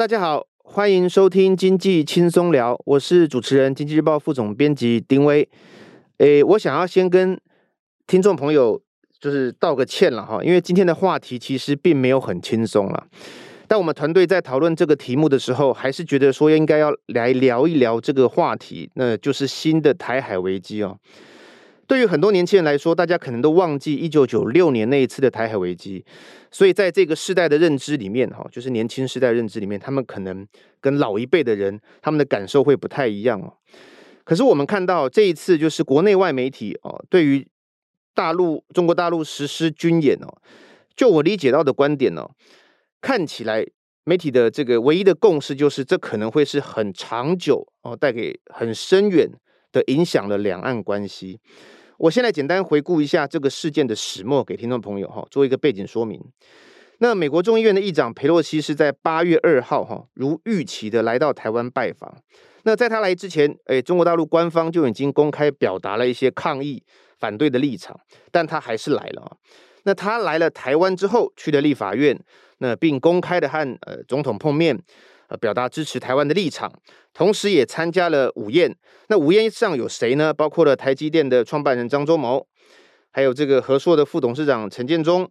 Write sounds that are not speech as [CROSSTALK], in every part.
大家好，欢迎收听经济轻松聊，我是主持人经济日报副总编辑丁威。诶，我想要先跟听众朋友就是道个歉了哈，因为今天的话题其实并没有很轻松了。但我们团队在讨论这个题目的时候，还是觉得说应该要来聊一聊这个话题，那就是新的台海危机哦。对于很多年轻人来说，大家可能都忘记一九九六年那一次的台海危机，所以在这个世代的认知里面，哈，就是年轻世代认知里面，他们可能跟老一辈的人他们的感受会不太一样哦。可是我们看到这一次，就是国内外媒体哦，对于大陆中国大陆实施军演哦，就我理解到的观点哦，看起来媒体的这个唯一的共识就是，这可能会是很长久哦，带给很深远的影响了两岸关系。我先来简单回顾一下这个事件的始末，给听众朋友哈做一个背景说明。那美国众议院的议长裴洛西是在八月二号哈如预期的来到台湾拜访。那在他来之前，诶，中国大陆官方就已经公开表达了一些抗议、反对的立场，但他还是来了。那他来了台湾之后，去了立法院，那并公开的和呃总统碰面。呃，表达支持台湾的立场，同时也参加了午宴。那午宴上有谁呢？包括了台积电的创办人张忠谋，还有这个和硕的副董事长陈建忠。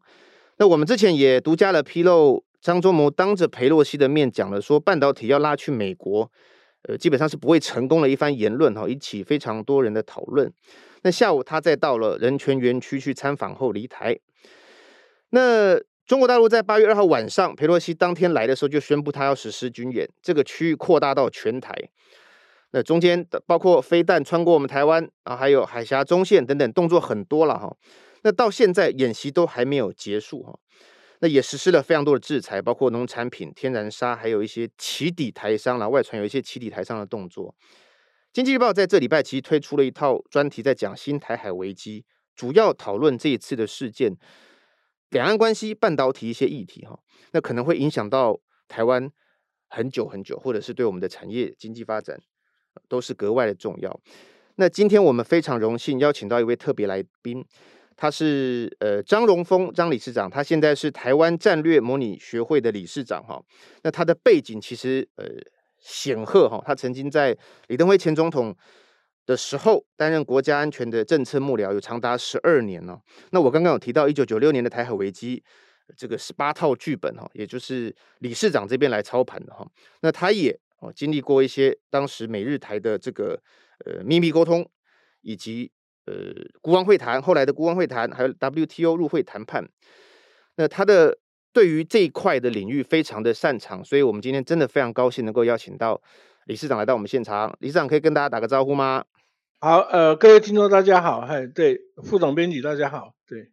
那我们之前也独家了披露，张忠谋当着裴洛西的面讲了说，半导体要拉去美国，呃，基本上是不会成功的一番言论哈，引起非常多人的讨论。那下午他再到了人权园区去参访后离台。那中国大陆在八月二号晚上，佩洛西当天来的时候就宣布他要实施军演，这个区域扩大到全台。那中间包括飞弹穿过我们台湾啊，还有海峡中线等等动作很多了哈。那到现在演习都还没有结束哈。那也实施了非常多的制裁，包括农产品、天然砂，还有一些起底台商啦，外传有一些起底台商的动作。经济日报在这礼拜其实推出了一套专题，在讲新台海危机，主要讨论这一次的事件。两岸关系、半导体一些议题，哈，那可能会影响到台湾很久很久，或者是对我们的产业经济发展都是格外的重要。那今天我们非常荣幸邀请到一位特别来宾，他是呃张荣丰张理事长，他现在是台湾战略模拟学会的理事长，哈。那他的背景其实呃显赫，哈，他曾经在李登辉前总统的时候担任国家安全的政策幕僚，有长达十二年了。那我刚刚有提到一九九六年的台海危机，这个十八套剧本哈，也就是理事长这边来操盘的哈。那他也哦经历过一些当时美日台的这个呃秘密沟通，以及呃孤王会谈，后来的孤王会谈，还有 WTO 入会谈判。那他的对于这一块的领域非常的擅长，所以我们今天真的非常高兴能够邀请到理事长来到我们现场。理事长可以跟大家打个招呼吗？好，呃，各位听众大家好，嗨，对，副总编辑大家好，对，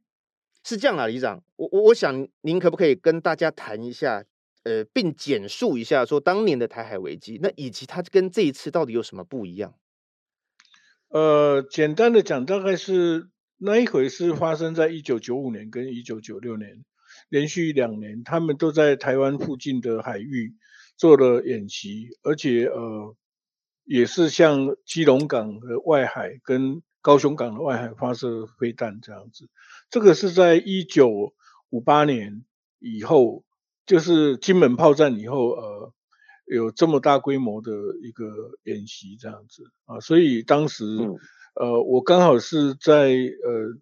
是这样啊，理事长，我我我想您可不可以跟大家谈一下，呃，并简述一下说当年的台海危机，那以及它跟这一次到底有什么不一样？呃，简单的讲，大概是那一回是发生在一九九五年跟一九九六年，连续两年，他们都在台湾附近的海域做了演习，而且呃。也是向基隆港的外海跟高雄港的外海发射飞弹这样子，这个是在一九五八年以后，就是金门炮战以后，呃，有这么大规模的一个演习这样子。啊，所以当时，呃，我刚好是在呃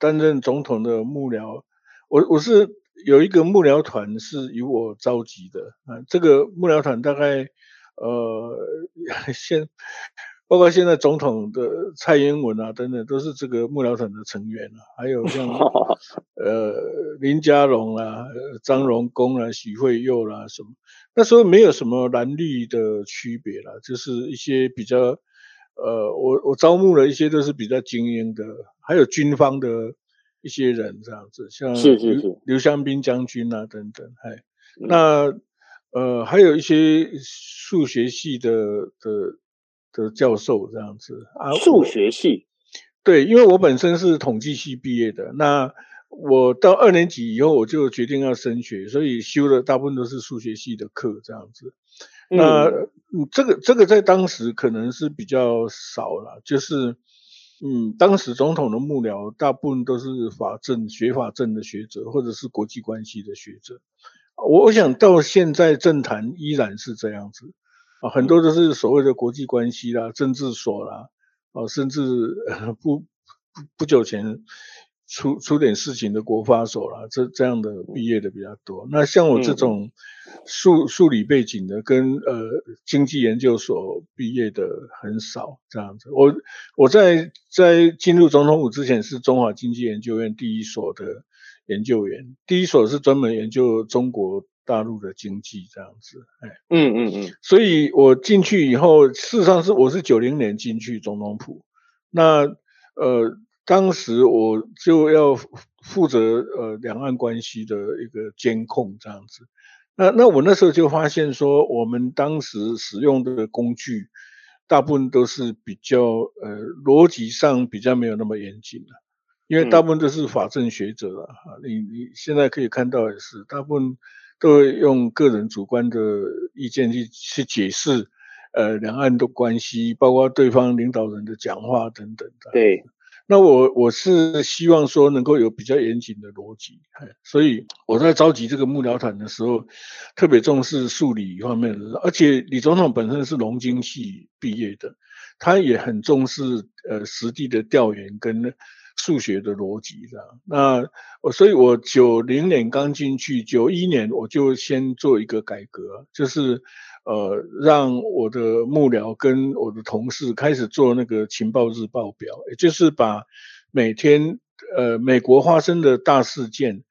担任总统的幕僚，我我是有一个幕僚团是由我召集的啊，这个幕僚团大概。呃，[LAUGHS] 现包括现在总统的蔡英文啊等等，都是这个幕僚团的成员啊，还有像 [LAUGHS] 呃林佳龙啊、张荣恭啊、许惠佑啦、啊、什么，那时候没有什么蓝绿的区别啦，就是一些比较呃，我我招募了一些都是比较精英的，还有军方的一些人这样子，像刘刘香斌将军啊等等，哎，那。呃，还有一些数学系的的的教授这样子啊。数学系，对，因为我本身是统计系毕业的，那我到二年级以后我就决定要升学，所以修的大部分都是数学系的课这样子。嗯、那这个这个在当时可能是比较少了，就是嗯，当时总统的幕僚大部分都是法政学法政的学者，或者是国际关系的学者。我我想到现在政坛依然是这样子啊，很多都是所谓的国际关系啦、政治所啦，啊，甚至 [LAUGHS] 不不不久前。出出点事情的国发所啦，这这样的毕业的比较多。那像我这种数数理背景的，跟呃经济研究所毕业的很少这样子。我我在在进入总统府之前是中华经济研究院第一所的研究员，第一所是专门研究中国大陆的经济这样子。哎，嗯嗯嗯。所以我进去以后，事实上是我是九零年进去总统府，那呃。当时我就要负责呃两岸关系的一个监控这样子，那那我那时候就发现说，我们当时使用的工具大部分都是比较呃逻辑上比较没有那么严谨的，因为大部分都是法政学者啊，你你现在可以看到也是，大部分都会用个人主观的意见去去解释呃两岸的关系，包括对方领导人的讲话等等的。对。那我我是希望说能够有比较严谨的逻辑，所以我在召集这个幕僚团的时候，特别重视数理方面的，而且李总统本身是农经系毕业的，他也很重视呃实地的调研跟数学的逻辑这样。那我所以，我九零年刚进去，九一年我就先做一个改革，就是。呃，让我的幕僚跟我的同事开始做那个情报日报表，也就是把每天呃美国发生的大事件，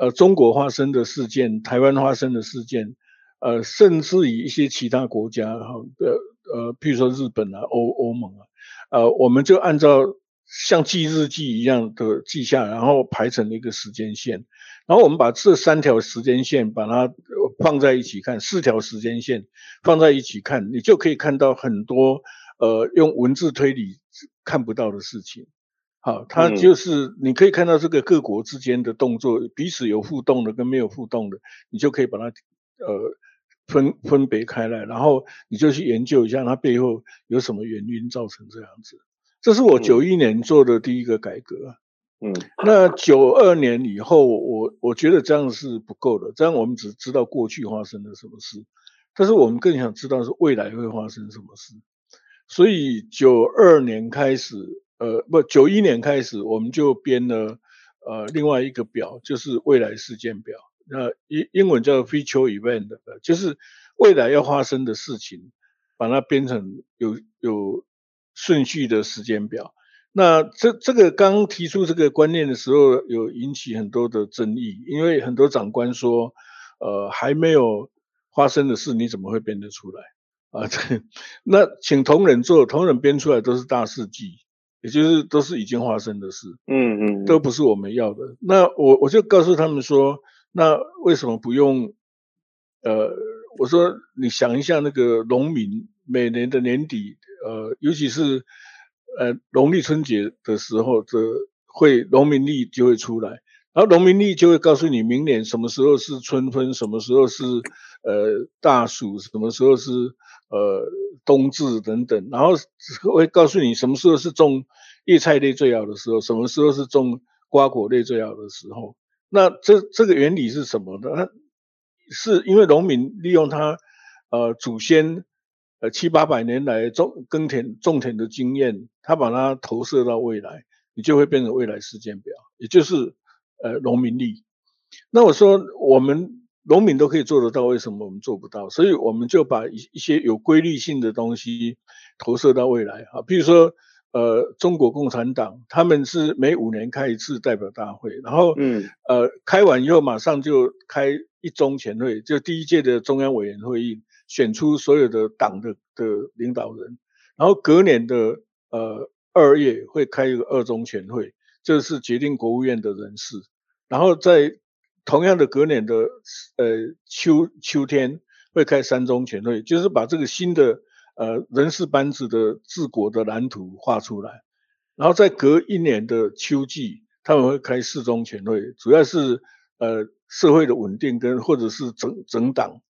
呃中国发生的事件，台湾发生的事件，呃甚至于一些其他国家哈呃呃，譬如说日本啊、欧欧盟啊，呃我们就按照像记日记一样的记下，然后排成了一个时间线。然后我们把这三条时间线把它放在一起看，四条时间线放在一起看，你就可以看到很多呃用文字推理看不到的事情。好，它就是你可以看到这个各国之间的动作，彼此有互动的跟没有互动的，你就可以把它呃分分别开来，然后你就去研究一下它背后有什么原因造成这样子。这是我九一年做的第一个改革。嗯，那九二年以后，我我觉得这样是不够的。这样我们只知道过去发生了什么事，但是我们更想知道是未来会发生什么事。所以九二年开始，呃，不，九一年开始，我们就编了呃另外一个表，就是未来事件表。那英英文叫 Future Event，就是未来要发生的事情，把它编成有有顺序的时间表。那这这个刚提出这个观念的时候，有引起很多的争议，因为很多长官说，呃，还没有发生的事，你怎么会编得出来啊？[LAUGHS] 这那请同仁做，同仁编出来都是大事记，也就是都是已经发生的事，嗯嗯，都不是我们要的。那我我就告诉他们说，那为什么不用？呃，我说你想一下，那个农民每年的年底，呃，尤其是。呃，农历春节的时候，这会农民历就会出来，然后农民历就会告诉你明年什么时候是春分，什么时候是呃大暑，什么时候是呃冬至等等，然后会告诉你什么时候是种叶菜类最好的时候，什么时候是种瓜果类最好的时候。那这这个原理是什么呢？是因为农民利用他呃祖先。呃，七八百年来种耕田种田的经验，他把它投射到未来，你就会变成未来时间表，也就是呃农民历。那我说我们农民都可以做得到，为什么我们做不到？所以我们就把一一些有规律性的东西投射到未来啊，比如说呃中国共产党，他们是每五年开一次代表大会，然后嗯呃开完以后马上就开一中全会，就第一届的中央委员会议。选出所有的党的的领导人，然后隔年的呃二月会开一个二中全会，这是决定国务院的人事。然后在同样的隔年的呃秋秋天会开三中全会，就是把这个新的呃人事班子的治国的蓝图画出来。然后在隔一年的秋季，他们会开四中全会，主要是呃社会的稳定跟或者是整整党。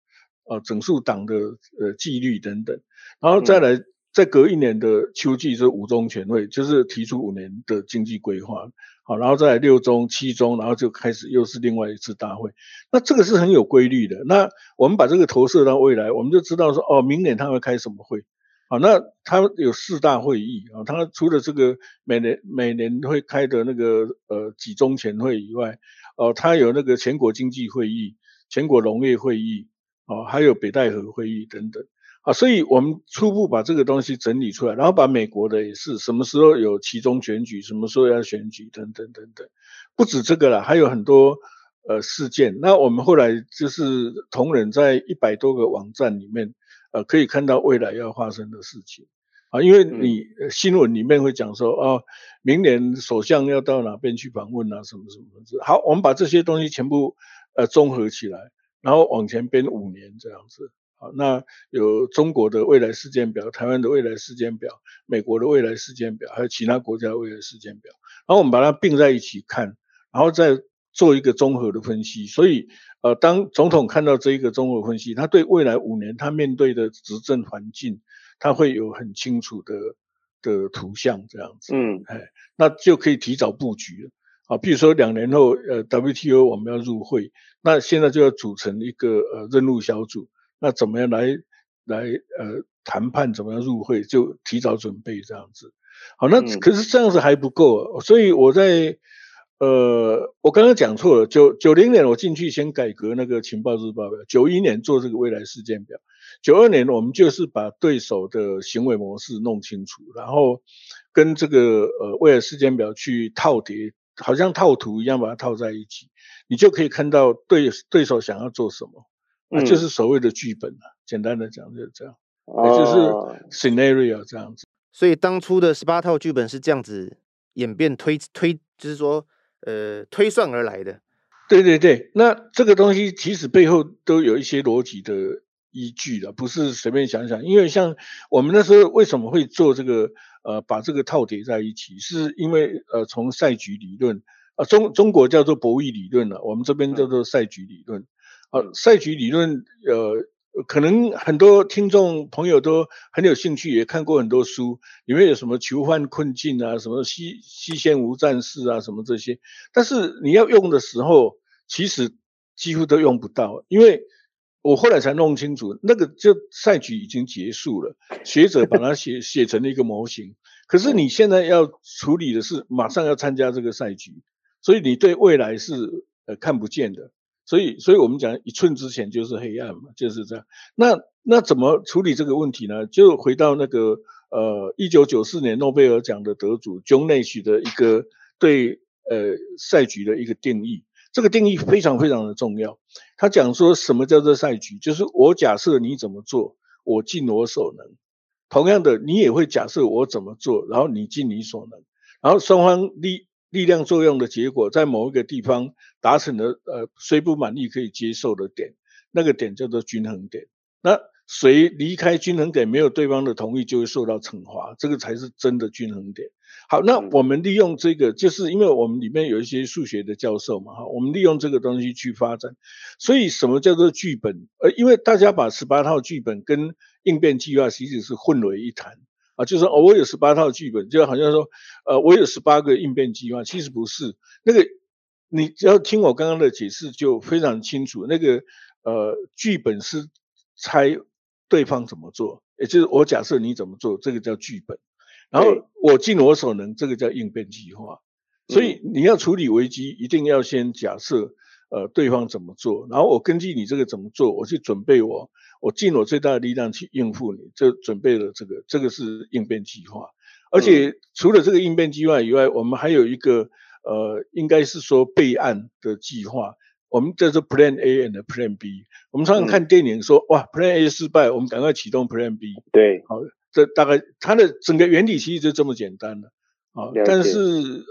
啊，整肃党的呃纪律等等，然后再来再隔一年的秋季是五中全会，就是提出五年的经济规划，好，然后再来六中、七中，然后就开始又是另外一次大会。那这个是很有规律的。那我们把这个投射到未来，我们就知道说，哦，明年他会开什么会？好，那他有四大会议啊，他除了这个每年每年会开的那个呃几中全会以外，哦、呃，他有那个全国经济会议、全国农业会议，哦、呃，还有北戴河会议等等。啊，所以我们初步把这个东西整理出来，然后把美国的也是什么时候有其中选举，什么时候要选举等等等等，不止这个了，还有很多呃事件。那我们后来就是同仁在一百多个网站里面，呃，可以看到未来要发生的事情啊，因为你新闻里面会讲说，哦，明年首相要到哪边去访问啊，什么什么的。好，我们把这些东西全部呃综合起来，然后往前编五年这样子。那有中国的未来事件表、台湾的未来事件表、美国的未来事件表，还有其他国家的未来事件表，然后我们把它并在一起看，然后再做一个综合的分析。所以，呃，当总统看到这一个综合分析，他对未来五年他面对的执政环境，他会有很清楚的的图像，这样子。嗯，哎，那就可以提早布局了。啊，比如说两年后，呃，WTO 我们要入会，那现在就要组成一个呃任务小组。那怎么样来来呃谈判？怎么样入会？就提早准备这样子。好，那可是这样子还不够，所以我在呃，我刚刚讲错了。九九零年我进去先改革那个情报日报表，九一年做这个未来事件表，九二年我们就是把对手的行为模式弄清楚，然后跟这个呃未来事件表去套叠，好像套图一样把它套在一起，你就可以看到对对手想要做什么。那、啊、就是所谓的剧本了、啊，简单的讲就是这样，也、哦、就是 scenario 这样子。所以当初的十八套剧本是这样子演变推推，就是说呃推算而来的。对对对，那这个东西其实背后都有一些逻辑的依据的，不是随便想想。因为像我们那时候为什么会做这个呃把这个套叠在一起，是因为呃从赛局理论啊、呃、中中国叫做博弈理论了，我们这边叫做赛局理论。嗯呃，赛局理论，呃，可能很多听众朋友都很有兴趣，也看过很多书，里面有什么囚犯困境啊，什么西西线无战事啊，什么这些，但是你要用的时候，其实几乎都用不到，因为我后来才弄清楚，那个就赛局已经结束了，[LAUGHS] 学者把它写写成了一个模型，可是你现在要处理的是马上要参加这个赛局，所以你对未来是呃看不见的。所以，所以我们讲一寸之前就是黑暗嘛，就是这样。那那怎么处理这个问题呢？就回到那个呃，一九九四年诺贝尔奖的得主 John Nash 的一个对呃赛局的一个定义。这个定义非常非常的重要。他讲说什么叫做赛局？就是我假设你怎么做，我尽我所能。同样的，你也会假设我怎么做，然后你尽你所能，然后双方力。力量作用的结果，在某一个地方达成了呃虽不满意可以接受的点，那个点叫做均衡点。那谁离开均衡点，没有对方的同意，就会受到惩罚，这个才是真的均衡点。好，那我们利用这个，就是因为我们里面有一些数学的教授嘛，哈，我们利用这个东西去发展。所以什么叫做剧本？呃，因为大家把十八套剧本跟应变计划其实是混为一谈。啊，就是哦，我有十八套剧本，就好像说，呃，我有十八个应变计划，其实不是那个，你只要听我刚刚的解释就非常清楚。那个呃，剧本是猜对方怎么做，也就是我假设你怎么做，这个叫剧本，然后我尽我所能，这个叫应变计划。所以你要处理危机，一定要先假设呃对方怎么做，然后我根据你这个怎么做，我去准备我。我尽我最大的力量去应付你，就准备了这个，这个是应变计划。而且除了这个应变计划以外，我们还有一个呃，应该是说备案的计划。我们叫做 Plan A and Plan B。我们常常看电影说，嗯、哇，Plan A 失败，我们赶快启动 Plan B。对，好，这大概它的整个原理其实就这么简单了。啊，但是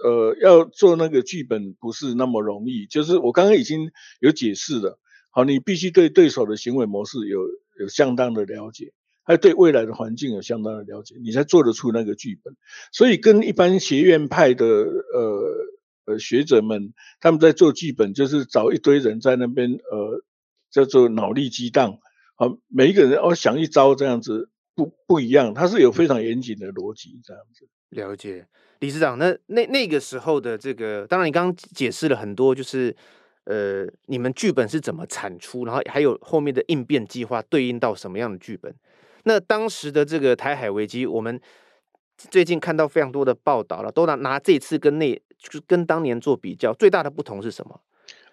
呃，要做那个剧本不是那么容易。就是我刚刚已经有解释了。好，你必须对对手的行为模式有有相当的了解，还对未来的环境有相当的了解，你才做得出那个剧本。所以跟一般学院派的呃呃学者们，他们在做剧本，就是找一堆人在那边呃叫做脑力激荡，好，每一个人哦想一招这样子，不不一样，它是有非常严谨的逻辑这样子。了解，理事长，那那那个时候的这个，当然你刚刚解释了很多，就是呃，你们剧本是怎么产出，然后还有后面的应变计划对应到什么样的剧本。那当时的这个台海危机，我们最近看到非常多的报道了，都拿拿这次跟那，就是跟当年做比较，最大的不同是什么？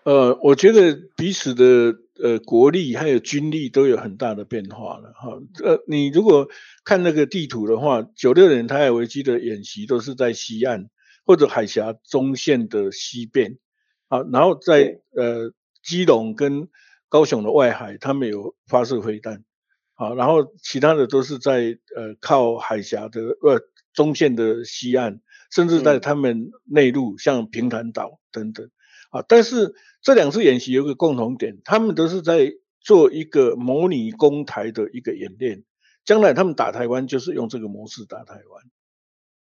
呃，我觉得彼此的呃国力还有军力都有很大的变化了哈。呃，你如果看那个地图的话，九六年台海危机的演习都是在西岸或者海峡中线的西边，啊，然后在呃基隆跟高雄的外海，他们有发射飞弹，啊，然后其他的都是在呃靠海峡的呃中线的西岸，甚至在他们内陆，像平潭岛等等。啊，但是这两次演习有个共同点，他们都是在做一个模拟攻台的一个演练。将来他们打台湾就是用这个模式打台湾。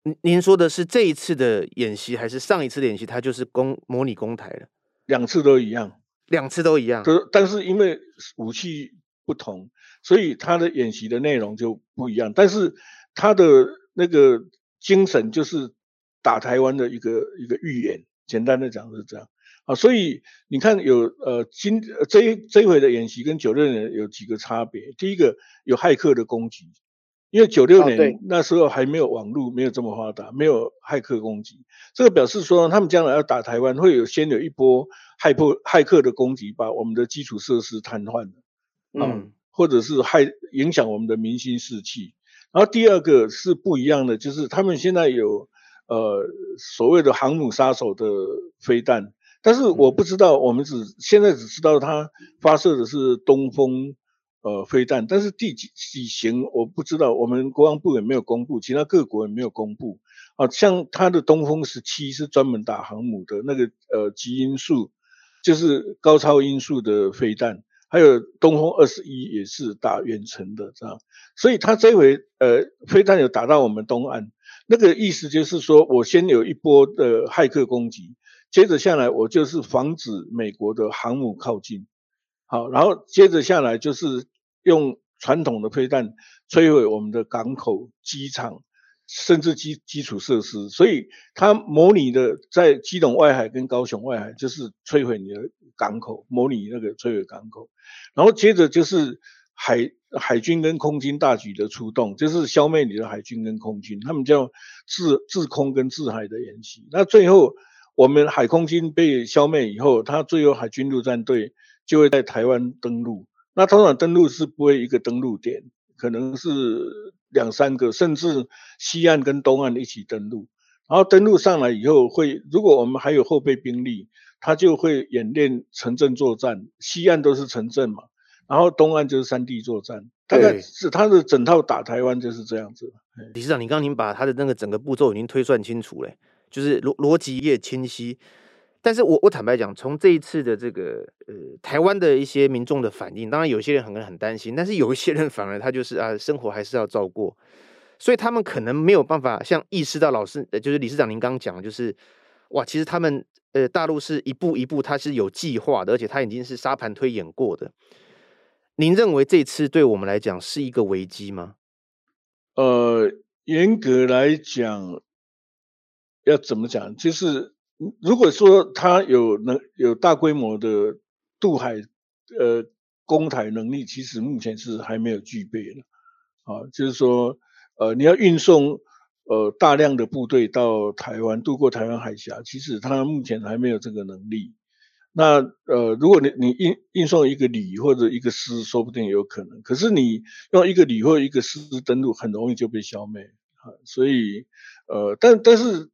您您说的是这一次的演习，还是上一次的演习？它就是攻模拟攻台的，两次都一样，两次都一样。但是因为武器不同，所以它的演习的内容就不一样。但是它的那个精神就是打台湾的一个一个预演。简单的讲是这样。啊，所以你看有呃今这一这一回的演习跟九六年有几个差别。第一个有骇客的攻击，因为九六年那时候还没有网络，没有这么发达，没有骇客攻击。这个表示说他们将来要打台湾，会有先有一波骇破骇客的攻击，把我们的基础设施瘫痪了，嗯，或者是害影响我们的民心士气。然后第二个是不一样的，就是他们现在有呃所谓的航母杀手的飞弹。但是我不知道，我们只现在只知道它发射的是东风呃飞弹，但是第几几型我不知道，我们国防部也没有公布，其他各国也没有公布。啊，像它的东风十七是专门打航母的那个呃极音速，就是高超音速的飞弹，还有东风二十一也是打远程的这样，所以它这回呃飞弹有打到我们东岸，那个意思就是说我先有一波的骇客攻击。接着下来，我就是防止美国的航母靠近，好，然后接着下来就是用传统的飞弹摧毁我们的港口、机场，甚至基基础设施。所以它模拟的在基隆外海跟高雄外海，就是摧毁你的港口，模拟那个摧毁港口。然后接着就是海海军跟空军大举的出动，就是消灭你的海军跟空军，他们叫制制空跟制海的演习。那最后。我们海空军被消灭以后，他最后海军陆战队就会在台湾登陆。那通常登陆是不会一个登陆点，可能是两三个，甚至西岸跟东岸一起登陆。然后登陆上来以后会，会如果我们还有后备兵力，他就会演练城镇作战。西岸都是城镇嘛，然后东岸就是山地作战。大概是他的整套打台湾就是这样子。理事长，你刚刚您把他的那个整个步骤已经推算清楚了。就是逻逻辑也清晰，但是我我坦白讲，从这一次的这个呃台湾的一些民众的反应，当然有些人可能很担心，但是有一些人 [LAUGHS] 反而他就是啊生活还是要照过，所以他们可能没有办法像意识到老师，呃就是理事长您刚刚讲，就是哇，其实他们呃大陆是一步一步他是有计划的，而且他已经是沙盘推演过的。您认为这次对我们来讲是一个危机吗？呃，严格来讲。要怎么讲？就是如果说他有能有大规模的渡海呃攻台能力，其实目前是还没有具备的。啊，就是说呃你要运送呃大量的部队到台湾渡过台湾海峡，其实他目前还没有这个能力。那呃如果你你运运送一个旅或者一个师，说不定有可能。可是你用一个旅或一个师登陆，很容易就被消灭啊。所以呃但但是。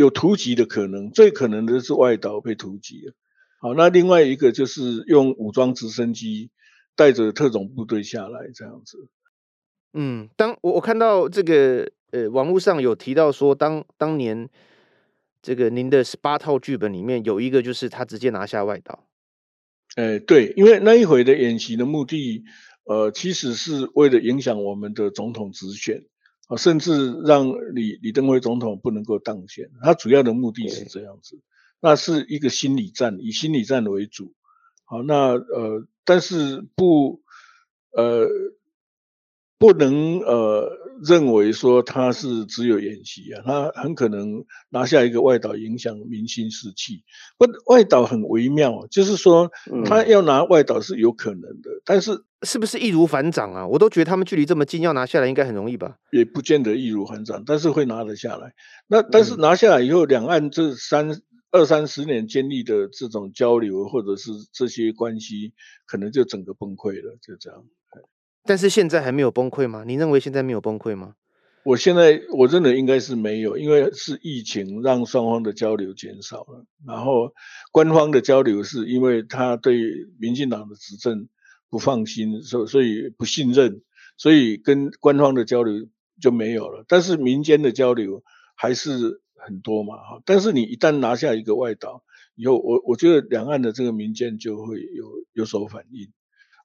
有突击的可能，最可能的是外岛被突击了。好，那另外一个就是用武装直升机带着特种部队下来这样子。嗯，当我我看到这个呃网络上有提到说当，当当年这个您的十八套剧本里面有一个就是他直接拿下外岛。哎，对，因为那一回的演习的目的，呃，其实是为了影响我们的总统直选。啊，甚至让李李登辉总统不能够当选，他主要的目的是这样子，那是一个心理战，以心理战为主。好，那呃，但是不呃，不能呃认为说他是只有演习啊，他很可能拿下一个外岛，影响民心士气。不，外岛很微妙，就是说他要拿外岛是有可能的，嗯、但是是不是易如反掌啊？我都觉得他们距离这么近，要拿下来应该很容易吧？也不见得易如反掌，但是会拿得下来。那但是拿下来以后，两岸这三二三十年建立的这种交流，或者是这些关系，可能就整个崩溃了，就这样。但是现在还没有崩溃吗？你认为现在没有崩溃吗？我现在我认为应该是没有，因为是疫情让双方的交流减少了，然后官方的交流是因为他对民进党的执政不放心，所所以不信任，所以跟官方的交流就没有了。但是民间的交流还是很多嘛，哈。但是你一旦拿下一个外岛以后，我我觉得两岸的这个民间就会有有所反应。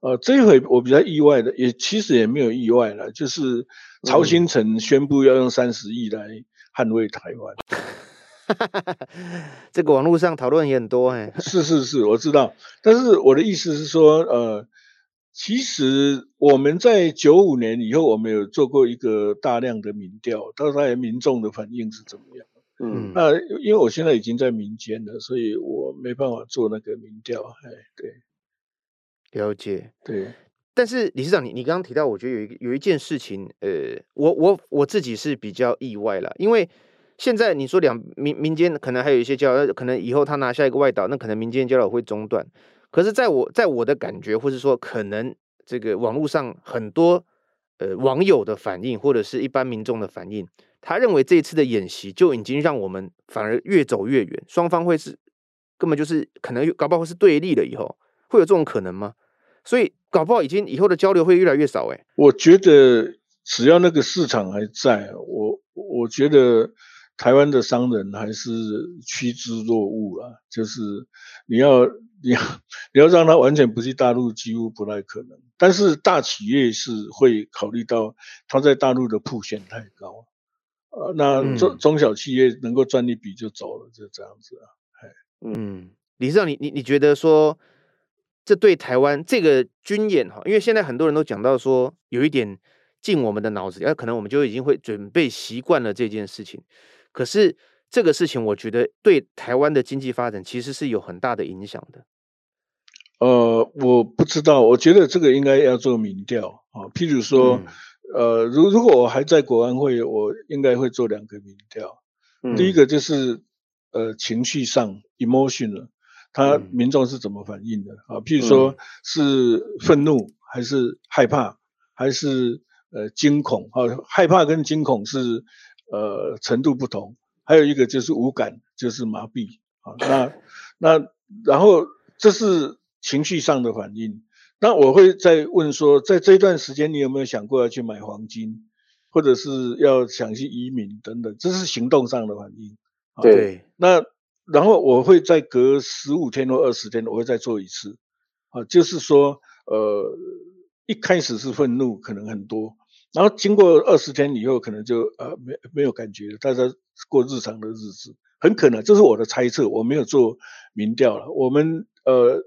呃，这一回我比较意外的，也其实也没有意外了，就是曹新成宣布要用三十亿来捍卫台湾。嗯、[LAUGHS] 这个网络上讨论也很多哎。是是是，我知道。但是我的意思是说，呃，其实我们在九五年以后，我们有做过一个大量的民调，到底民众的反应是怎么样？嗯，那因为我现在已经在民间了，所以我没办法做那个民调。哎，对。了解，对，但是理事长，你你刚刚提到，我觉得有一有一件事情，呃，我我我自己是比较意外了，因为现在你说两民民间可能还有一些交流，可能以后他拿下一个外岛，那可能民间交流会中断。可是，在我在我的感觉，或是说可能这个网络上很多呃网友的反应，或者是一般民众的反应，他认为这一次的演习就已经让我们反而越走越远，双方会是根本就是可能搞不好是对立了，以后会有这种可能吗？所以搞不好已经以后的交流会越来越少哎。我觉得只要那个市场还在，我我觉得台湾的商人还是趋之若鹜啊。就是你要你要你要让他完全不去大陆，几乎不太可能。但是大企业是会考虑到他在大陆的铺险太高，呃，那中中小企业能够赚一笔就走了，就这样子啊。嗯，理事长，你你你觉得说？这对台湾这个军演哈，因为现在很多人都讲到说有一点进我们的脑子，那可能我们就已经会准备习惯了这件事情。可是这个事情，我觉得对台湾的经济发展其实是有很大的影响的。呃，我不知道，我觉得这个应该要做民调啊。譬如说，嗯、呃，如如果我还在国安会，我应该会做两个民调。嗯、第一个就是呃情绪上 emotional。他民众是怎么反应的啊？譬如说是愤怒，还是害怕，还是呃惊恐啊？害怕跟惊恐是呃程度不同，还有一个就是无感，就是麻痹啊。那那然后这是情绪上的反应。那我会再问说，在这段时间你有没有想过要去买黄金，或者是要想去移民等等？这是行动上的反应。对，那。然后我会再隔十五天或二十天，我会再做一次，啊，就是说，呃，一开始是愤怒，可能很多，然后经过二十天以后，可能就呃没没有感觉了，大家过日常的日子，很可能这是我的猜测，我没有做民调了。我们呃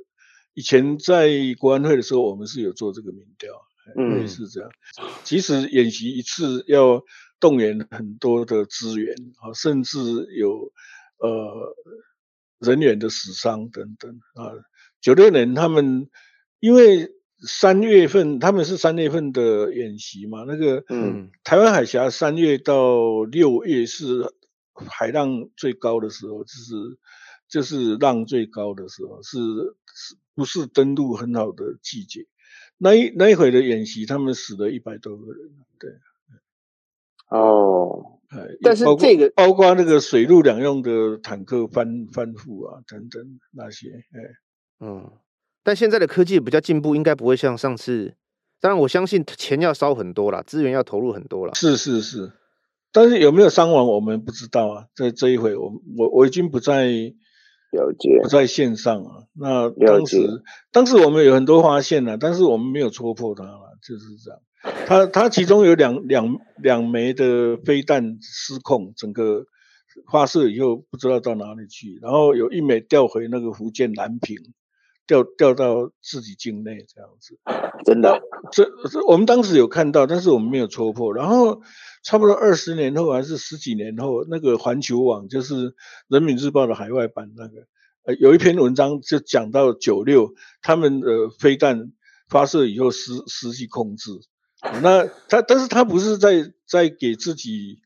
以前在国安会的时候，我们是有做这个民调，嗯，类似这样。即使演习一次要动员很多的资源，啊，甚至有。呃，人员的死伤等等啊，九六年他们因为三月份他们是三月份的演习嘛，那个嗯，台湾海峡三月到六月是海浪最高的时候，就是就是浪最高的时候，是是不是登陆很好的季节？那一那一回的演习，他们死了一百多个人，对，哦。但是这个包括那个水陆两用的坦克翻翻覆啊等等那些，哎，嗯，但现在的科技比较进步，应该不会像上次。当然，我相信钱要烧很多了，资源要投入很多了。是是是，但是有没有伤亡，我们不知道啊。在这一回，我我我已经不在了解，不在线上啊。那当时当时我们有很多发现了，但是我们没有戳破它了，就是这样。它它其中有两两两枚的飞弹失控，整个发射以后不知道到哪里去，然后有一枚掉回那个福建南平，调调到自己境内这样子。[LAUGHS] 真的，这这我们当时有看到，但是我们没有戳破。然后差不多二十年后还是十几年后，那个环球网就是人民日报的海外版那个，呃，有一篇文章就讲到九六他们的飞弹发射以后失失去控制。那他但是他不是在在给自己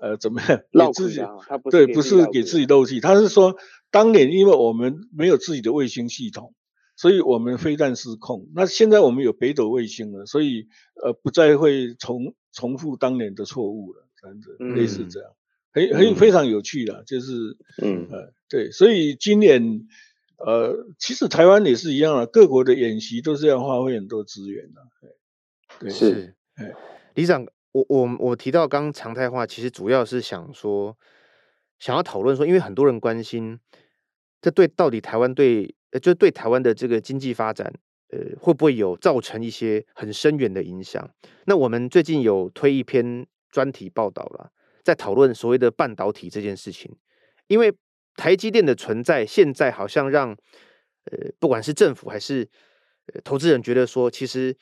呃怎么样？给自己他不对，不是给自己漏气，他是说当年因为我们没有自己的卫星系统。所以我们飞弹失控，那现在我们有北斗卫星了，所以呃不再会重重复当年的错误了，这样子类似这样，很很非常有趣的，就是嗯呃对，所以今年呃其实台湾也是一样啊，各国的演习都是要花费很多资源的，对是，哎，理事长，我我我提到刚刚常态化，其实主要是想说想要讨论说，因为很多人关心这对到底台湾对。就对台湾的这个经济发展，呃，会不会有造成一些很深远的影响？那我们最近有推一篇专题报道了，在讨论所谓的半导体这件事情。因为台积电的存在，现在好像让呃，不管是政府还是投资人觉得说，其实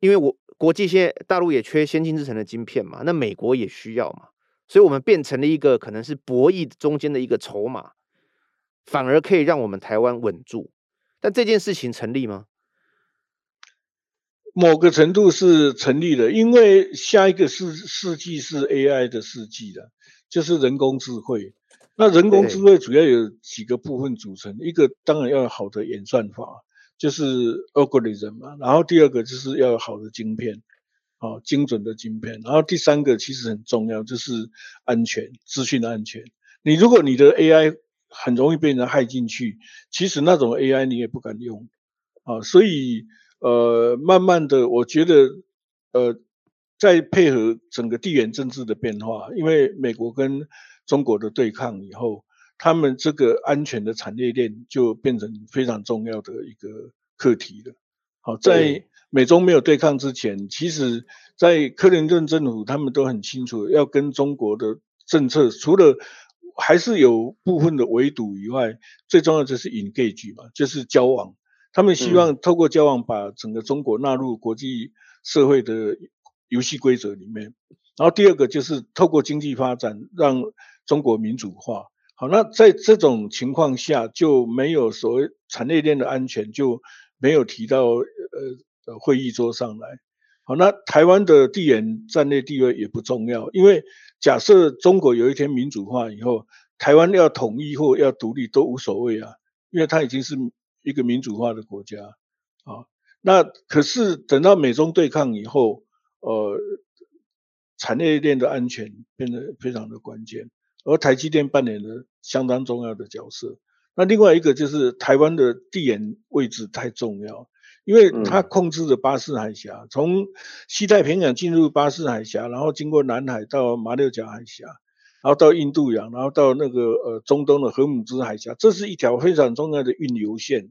因为我国际现在大陆也缺先进制程的晶片嘛，那美国也需要嘛，所以我们变成了一个可能是博弈中间的一个筹码。反而可以让我们台湾稳住，但这件事情成立吗？某个程度是成立的，因为下一个世世纪是 AI 的世纪了，就是人工智慧。那人工智慧主要有几个部分组成，一个当然要有好的演算法，就是 algorithm 嘛。然后第二个就是要有好的晶片，啊，精准的晶片。然后第三个其实很重要，就是安全，资讯的安全。你如果你的 AI 很容易被人害进去，其实那种 AI 你也不敢用啊，所以呃，慢慢的，我觉得呃，在配合整个地缘政治的变化，因为美国跟中国的对抗以后，他们这个安全的产业链就变成非常重要的一个课题了。好，在美中没有对抗之前，其实，在克林顿政府他们都很清楚要跟中国的政策，除了还是有部分的围堵以外，最重要就是 engage 嘛，就是交往。他们希望透过交往，把整个中国纳入国际社会的游戏规则里面。然后第二个就是透过经济发展，让中国民主化。好，那在这种情况下，就没有所谓产业链的安全，就没有提到呃呃会议桌上来。好，那台湾的地缘战略地位也不重要，因为假设中国有一天民主化以后，台湾要统一或要独立都无所谓啊，因为它已经是一个民主化的国家啊。那可是等到美中对抗以后，呃，产业链的安全变得非常的关键，而台积电扮演了相当重要的角色。那另外一个就是台湾的地缘位置太重要。因为它控制着巴士海峡，从西太平洋进入巴士海峡，然后经过南海到马六甲海峡，然后到印度洋，然后到那个呃中东的荷姆兹海峡，这是一条非常重要的运油线。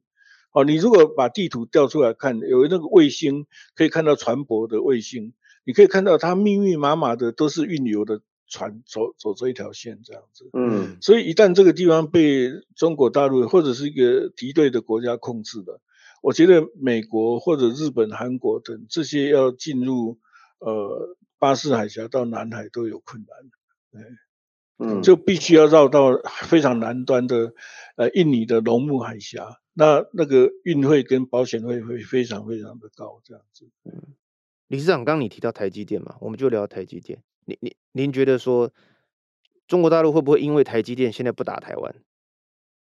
哦，你如果把地图调出来看，有那个卫星可以看到船舶的卫星，你可以看到它密密麻麻的都是运油的船走走这一条线这样子。嗯，所以一旦这个地方被中国大陆或者是一个敌对的国家控制了。我觉得美国或者日本、韩国等这些要进入呃巴士海峡到南海都有困难，嗯，就必须要绕到非常南端的呃印尼的龙目海峡，那那个运费跟保险费会非常非常的高，这样子。嗯，理事长，刚刚你提到台积电嘛，我们就聊台积电。您您您觉得说中国大陆会不会因为台积电现在不打台湾？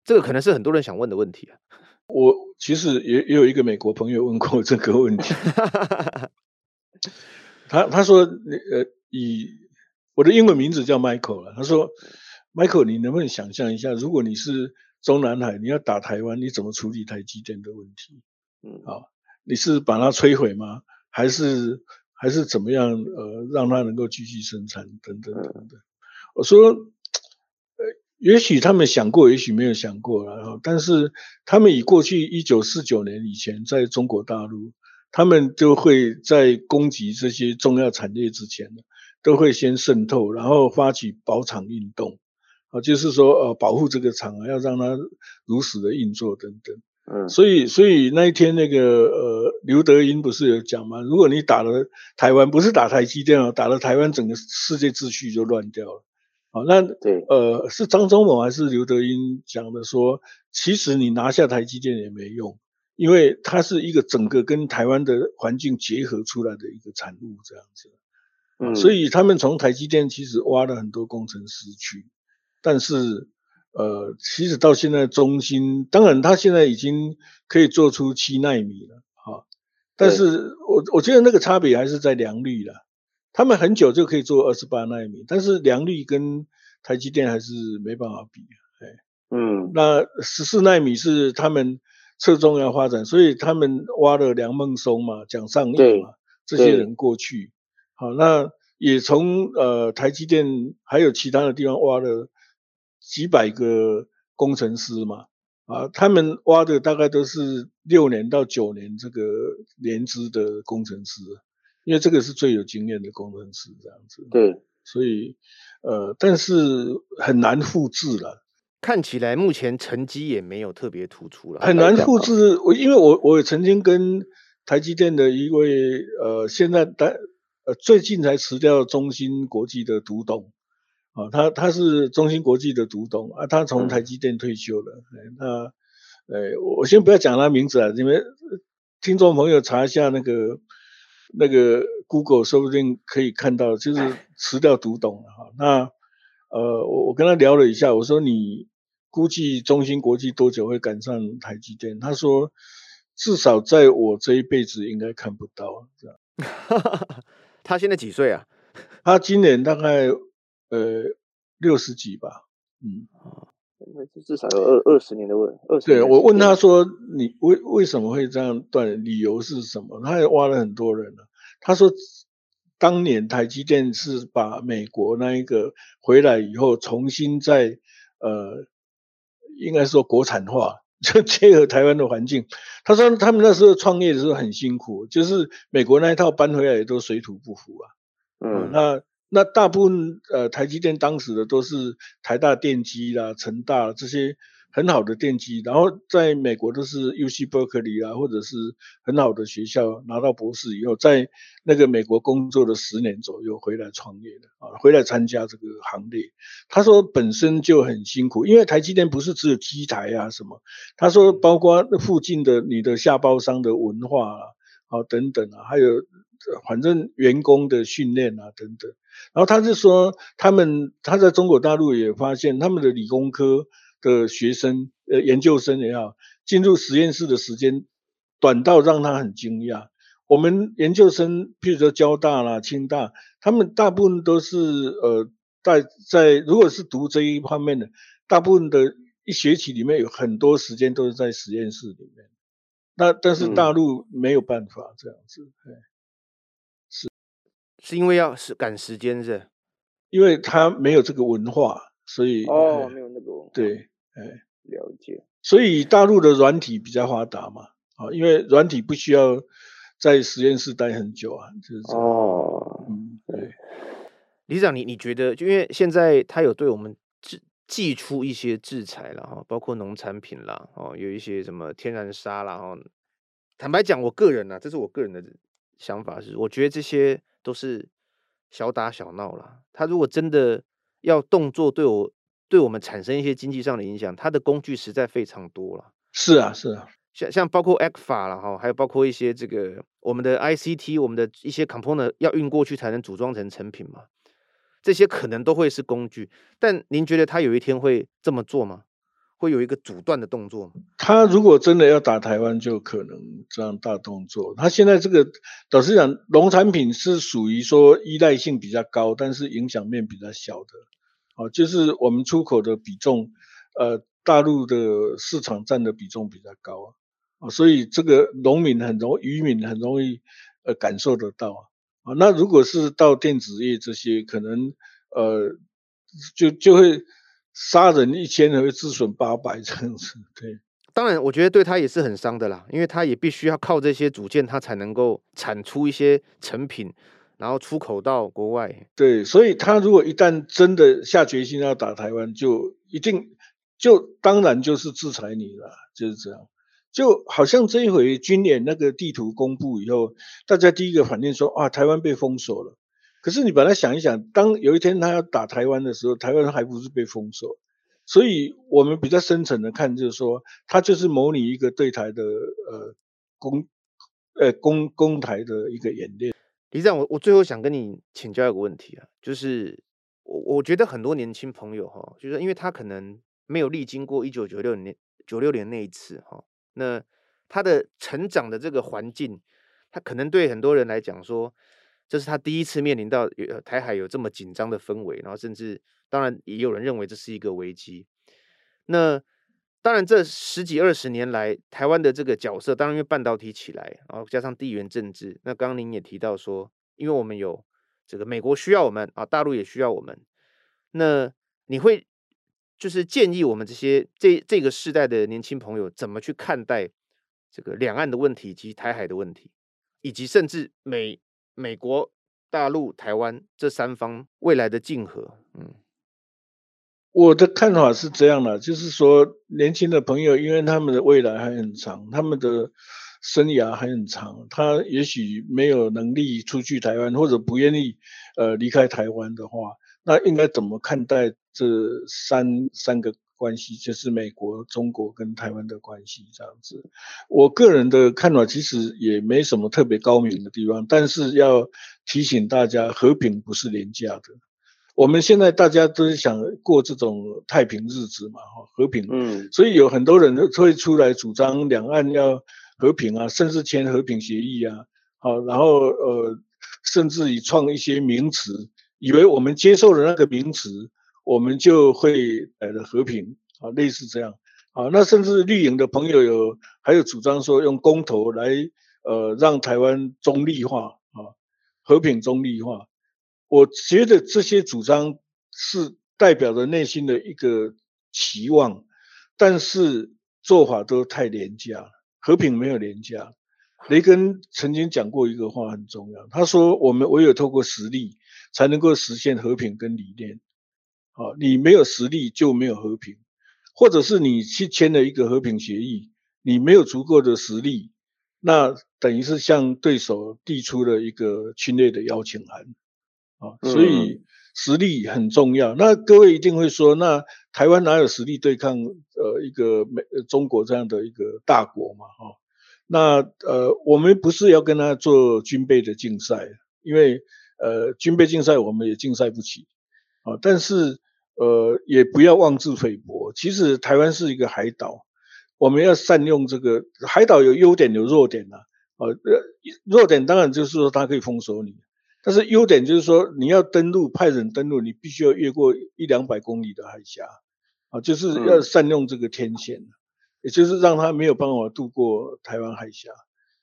这个可能是很多人想问的问题啊。[LAUGHS] 我其实也也有一个美国朋友问过这个问题，[LAUGHS] 他他说呃以我的英文名字叫 Michael 了，他说 Michael 你能不能想象一下，如果你是中南海，你要打台湾，你怎么处理台积电的问题？嗯，好，你是把它摧毁吗？还是还是怎么样？呃，让它能够继续生产等等等等。我说。呃也许他们想过，也许没有想过然后。但是他们以过去一九四九年以前在中国大陆，他们就会在攻击这些重要产业之前呢，都会先渗透，然后发起保厂运动，啊，就是说呃保护这个厂啊，要让它如实的运作等等。嗯，所以所以那一天那个呃刘德英不是有讲吗？如果你打了台湾，不是打台积电哦，打了台湾，整个世界秩序就乱掉了。好，那对，呃，是张忠谋还是刘德英讲的说，其实你拿下台积电也没用，因为它是一个整个跟台湾的环境结合出来的一个产物，这样子。嗯，所以他们从台积电其实挖了很多工程师去，但是，呃，其实到现在中芯，当然他现在已经可以做出七纳米了，哈，但是我我觉得那个差别还是在良率了。他们很久就可以做二十八纳米，但是良率跟台积电还是没办法比。哎，嗯，那十四纳米是他们侧重要发展，所以他们挖了梁孟松嘛、蒋尚义嘛这些人过去。好，那也从呃台积电还有其他的地方挖了几百个工程师嘛。啊，他们挖的大概都是六年到九年这个年资的工程师。因为这个是最有经验的工程师，这样子。对，所以，呃，但是很难复制了。看起来目前成绩也没有特别突出了。很难复制，我因为我我也曾经跟台积电的一位呃，现在的呃最近才辞掉中芯国际的独董啊，他他是中芯国际的独董啊，他从台积电退休了。嗯、那呃，我先不要讲他名字啊，你们听众朋友查一下那个。那个 Google 说不定可以看到，就是辞掉独董了哈。那呃，我我跟他聊了一下，我说你估计中芯国际多久会赶上台积电？他说至少在我这一辈子应该看不到这样。[LAUGHS] 他现在几岁啊？他今年大概呃六十几吧。嗯。那至少有二二十年的问，二十对，我问他说，你为为什么会这样断？理由是什么？他也挖了很多人了。他说，当年台积电是把美国那一个回来以后，重新再呃，应该说国产化，[LAUGHS] 就结合台湾的环境。他说他们那时候创业的时候很辛苦，就是美国那一套搬回来也都水土不服啊。嗯，那。那大部分呃，台积电当时的都是台大电机啦、成大这些很好的电机，然后在美国都是 UC Berkeley 啊，或者是很好的学校拿到博士以后，在那个美国工作了十年左右，回来创业的啊，回来参加这个行列。他说本身就很辛苦，因为台积电不是只有机台啊什么，他说包括那附近的你的下包商的文化啊，啊等等啊，还有反正员工的训练啊等等。然后他是说，他们他在中国大陆也发现，他们的理工科的学生，呃，研究生也好，进入实验室的时间短到让他很惊讶。我们研究生，譬如说交大啦、清大，他们大部分都是呃，在在如果是读这一方面的，大部分的一学期里面有很多时间都是在实验室里面。那但是大陆没有办法这样子，对。是因为要是赶时间是，因为他没有这个文化，所以哦，没有那个文化对，哎，了解。所以大陆的软体比较发达嘛，啊，因为软体不需要在实验室待很久啊，就是这样哦，嗯，对。理事长，你你觉得，就因为现在他有对我们制寄出一些制裁了哈，包括农产品啦，哦，有一些什么天然砂啦，哈。坦白讲，我个人呢、啊，这是我个人的想法是，我觉得这些。都是小打小闹了。他如果真的要动作对我对我们产生一些经济上的影响，他的工具实在非常多了。是啊，是啊，像像包括 ECFA 了哈，还有包括一些这个我们的 ICT，我们的一些 component 要运过去才能组装成成品嘛，这些可能都会是工具。但您觉得他有一天会这么做吗？会有一个阻断的动作吗？他如果真的要打台湾，就可能这样大动作。他现在这个，导师讲，农产品是属于说依赖性比较高，但是影响面比较小的。哦，就是我们出口的比重，呃，大陆的市场占的比重比较高啊，所以这个农民很容易，渔民很容易呃感受得到啊。那如果是到电子业这些，可能呃就就会。杀人一千，会自损八百这样子，[LAUGHS] 对。当然，我觉得对他也是很伤的啦，因为他也必须要靠这些组件，他才能够产出一些成品，然后出口到国外。对，所以他如果一旦真的下决心要打台湾，就一定就当然就是制裁你了，就是这样。就好像这一回军演那个地图公布以后，大家第一个反应说啊，台湾被封锁了。可是你把它想一想，当有一天他要打台湾的时候，台湾还不是被封锁？所以我们比较深层的看，就是说，他就是模拟一个对台的呃攻呃攻攻台的一个演练。李长，我我最后想跟你请教一个问题啊，就是我我觉得很多年轻朋友哈，就是因为他可能没有历经过一九九六年九六年那一次哈，那他的成长的这个环境，他可能对很多人来讲说，这是他第一次面临到台海有这么紧张的氛围，然后甚至当然也有人认为这是一个危机。那当然这十几二十年来，台湾的这个角色，当然因为半导体起来，然后加上地缘政治。那刚刚您也提到说，因为我们有这个美国需要我们啊，大陆也需要我们。那你会就是建议我们这些这这个世代的年轻朋友怎么去看待这个两岸的问题及台海的问题，以及甚至美美国、大陆、台湾这三方未来的竞合？嗯。我的看法是这样的，就是说，年轻的朋友，因为他们的未来还很长，他们的生涯还很长，他也许没有能力出去台湾，或者不愿意呃离开台湾的话，那应该怎么看待这三三个关系，就是美国、中国跟台湾的关系这样子？我个人的看法其实也没什么特别高明的地方，但是要提醒大家，和平不是廉价的。我们现在大家都是想过这种太平日子嘛，哈，和平，嗯，所以有很多人都会出来主张两岸要和平啊，甚至签和平协议啊，好，然后呃，甚至于创一些名词，以为我们接受了那个名词，我们就会来了和平啊，类似这样啊，那甚至绿营的朋友有还有主张说用公投来呃让台湾中立化啊，和平中立化。我觉得这些主张是代表着内心的一个期望，但是做法都太廉价。和平没有廉价。雷根曾经讲过一个话很重要，他说：“我们唯有透过实力，才能够实现和平跟理念。好，你没有实力就没有和平，或者是你去签了一个和平协议，你没有足够的实力，那等于是向对手递出了一个侵略的邀请函。”啊，所以实力很重要。那各位一定会说，那台湾哪有实力对抗呃一个美中国这样的一个大国嘛？哈，那呃我们不是要跟他做军备的竞赛，因为呃军备竞赛我们也竞赛不起啊。但是呃也不要妄自菲薄。其实台湾是一个海岛，我们要善用这个海岛有优点有弱点呐。啊，弱点当然就是说它可以封锁你。但是优点就是说，你要登陆，派人登陆，你必须要越过一两百公里的海峡，啊，就是要善用这个天线，嗯、也就是让他没有办法渡过台湾海峡，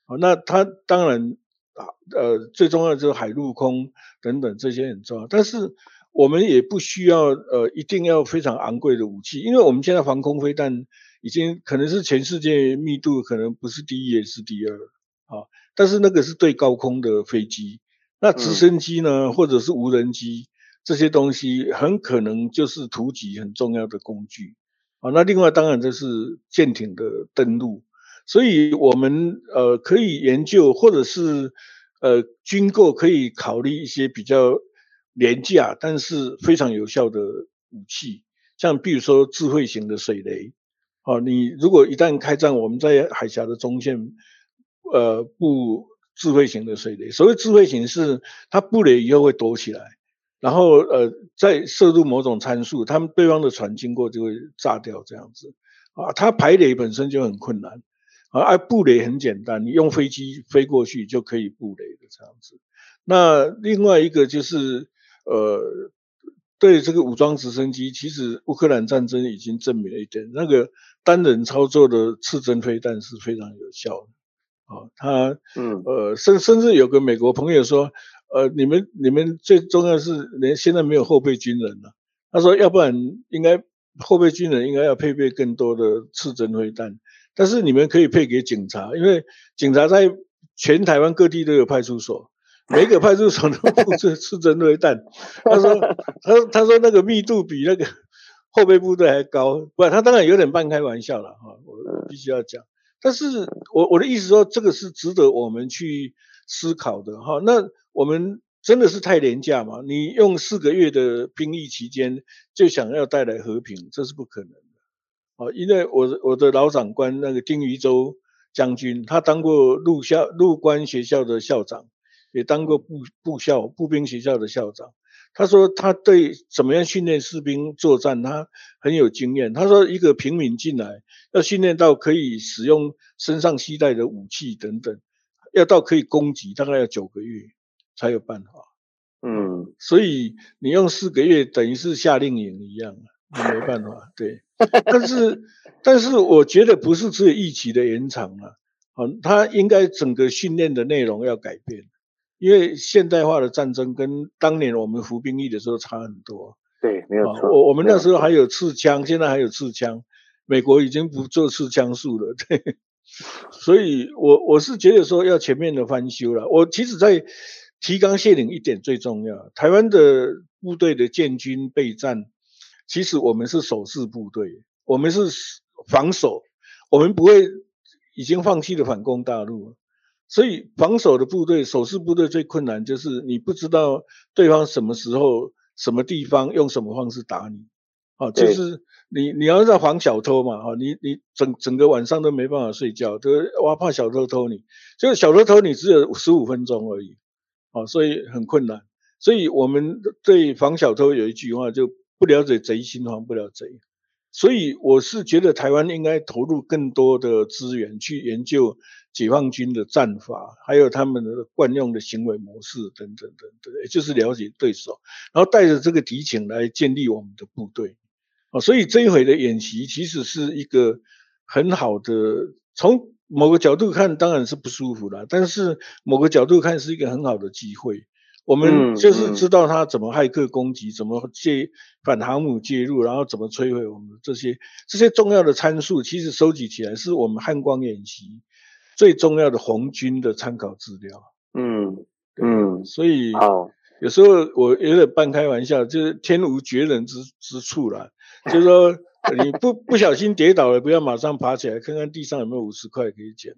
啊，那他当然啊，呃，最重要的就是海陆空等等这些很重要，但是我们也不需要呃一定要非常昂贵的武器，因为我们现在防空飞弹已经可能是全世界密度可能不是第一也是第二，啊，但是那个是对高空的飞机。那直升机呢，或者是无人机这些东西，很可能就是突击很重要的工具啊。那另外当然就是舰艇的登陆，所以我们呃可以研究，或者是呃军购可以考虑一些比较廉价但是非常有效的武器，像比如说智慧型的水雷啊。你如果一旦开战，我们在海峡的中线呃布。智慧型的水雷，所谓智慧型是它布雷以后会躲起来，然后呃再摄入某种参数，他们对方的船经过就会炸掉这样子啊。它排雷本身就很困难啊，而布雷很简单，你用飞机飞过去就可以布雷的这样子。那另外一个就是呃对这个武装直升机，其实乌克兰战争已经证明了一点，那个单人操作的刺针飞弹是非常有效的。啊、哦，他嗯呃，甚甚至有个美国朋友说，呃，你们你们最重要是连现在没有后备军人了。他说，要不然应该后备军人应该要配备更多的刺针飞弹，但是你们可以配给警察，因为警察在全台湾各地都有派出所，[LAUGHS] 每个派出所都布置刺针对弹。他说，他他说那个密度比那个后备部队还高，不，他当然有点半开玩笑了哈，我必须要讲。但是我我的意思说，这个是值得我们去思考的哈。那我们真的是太廉价嘛？你用四个月的兵役期间就想要带来和平，这是不可能的。哦，因为我我的老长官那个丁于洲将军，他当过陆校陆官学校的校长，也当过步步校步兵学校的校长。他说他对怎么样训练士兵作战，他很有经验。他说一个平民进来要训练到可以使用身上携带的武器等等，要到可以攻击，大概要九个月才有办法。嗯，所以你用四个月等于是夏令营一样，你没办法。对，但是但是我觉得不是只有一期的延长啊，啊，他应该整个训练的内容要改变。因为现代化的战争跟当年我们服兵役的时候差很多。对，没有错。我我们那时候还有刺枪，现在还有刺枪。美国已经不做刺枪术了。[LAUGHS] 对，所以我我是觉得说要全面的翻修了。我其实，在提纲挈领一点最重要，台湾的部队的建军备战，其实我们是守势部队，我们是防守，我们不会已经放弃了反攻大陆。所以防守的部队、守势部队最困难就是你不知道对方什么时候、什么地方用什么方式打你，啊，就是你你要在防小偷嘛，啊，你你整整个晚上都没办法睡觉，都哇怕小偷偷你，就是小偷偷你只有十五分钟而已，啊，所以很困难。所以我们对防小偷有一句话，就不了解贼心，防不了贼。所以我是觉得台湾应该投入更多的资源去研究解放军的战法，还有他们的惯用的行为模式等等等等，也就是了解对手，然后带着这个敌情来建立我们的部队。啊，所以这一回的演习其实是一个很好的，从某个角度看当然是不舒服了，但是某个角度看是一个很好的机会。我们就是知道他怎么骇客攻击，嗯嗯、怎么介反航母介入，然后怎么摧毁我们这些这些重要的参数，其实收集起来是我们汉光演习最重要的红军的参考资料。嗯嗯，所以有时候我有点半开玩笑，就是天无绝人之之处啦，就是说 [LAUGHS] 你不不小心跌倒了，不要马上爬起来，看看地上有没有五十块可以捡。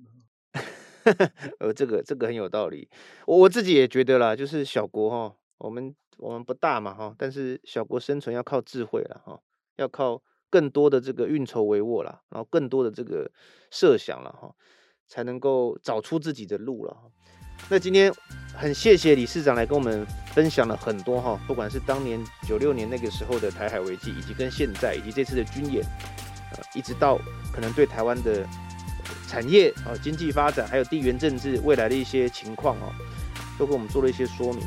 [LAUGHS] 呃，这个这个很有道理，我我自己也觉得啦，就是小国哈，我们我们不大嘛哈，但是小国生存要靠智慧了哈，要靠更多的这个运筹帷幄了，然后更多的这个设想了哈，才能够找出自己的路了。那今天很谢谢理事长来跟我们分享了很多哈，不管是当年九六年那个时候的台海危机，以及跟现在以及这次的军演，呃，一直到可能对台湾的。产业啊，经济发展，还有地缘政治未来的一些情况哦，都跟我们做了一些说明。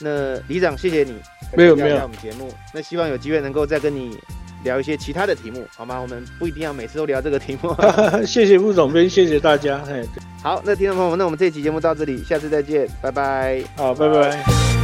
那李长，谢谢你，没有没有，我们节目，那希望有机会能够再跟你聊一些其他的题目，好吗？我们不一定要每次都聊这个题目。[LAUGHS] 谢谢副总编，谢谢大家。好，那听众朋友们，那我们这期节目到这里，下次再见，拜拜。好，拜拜。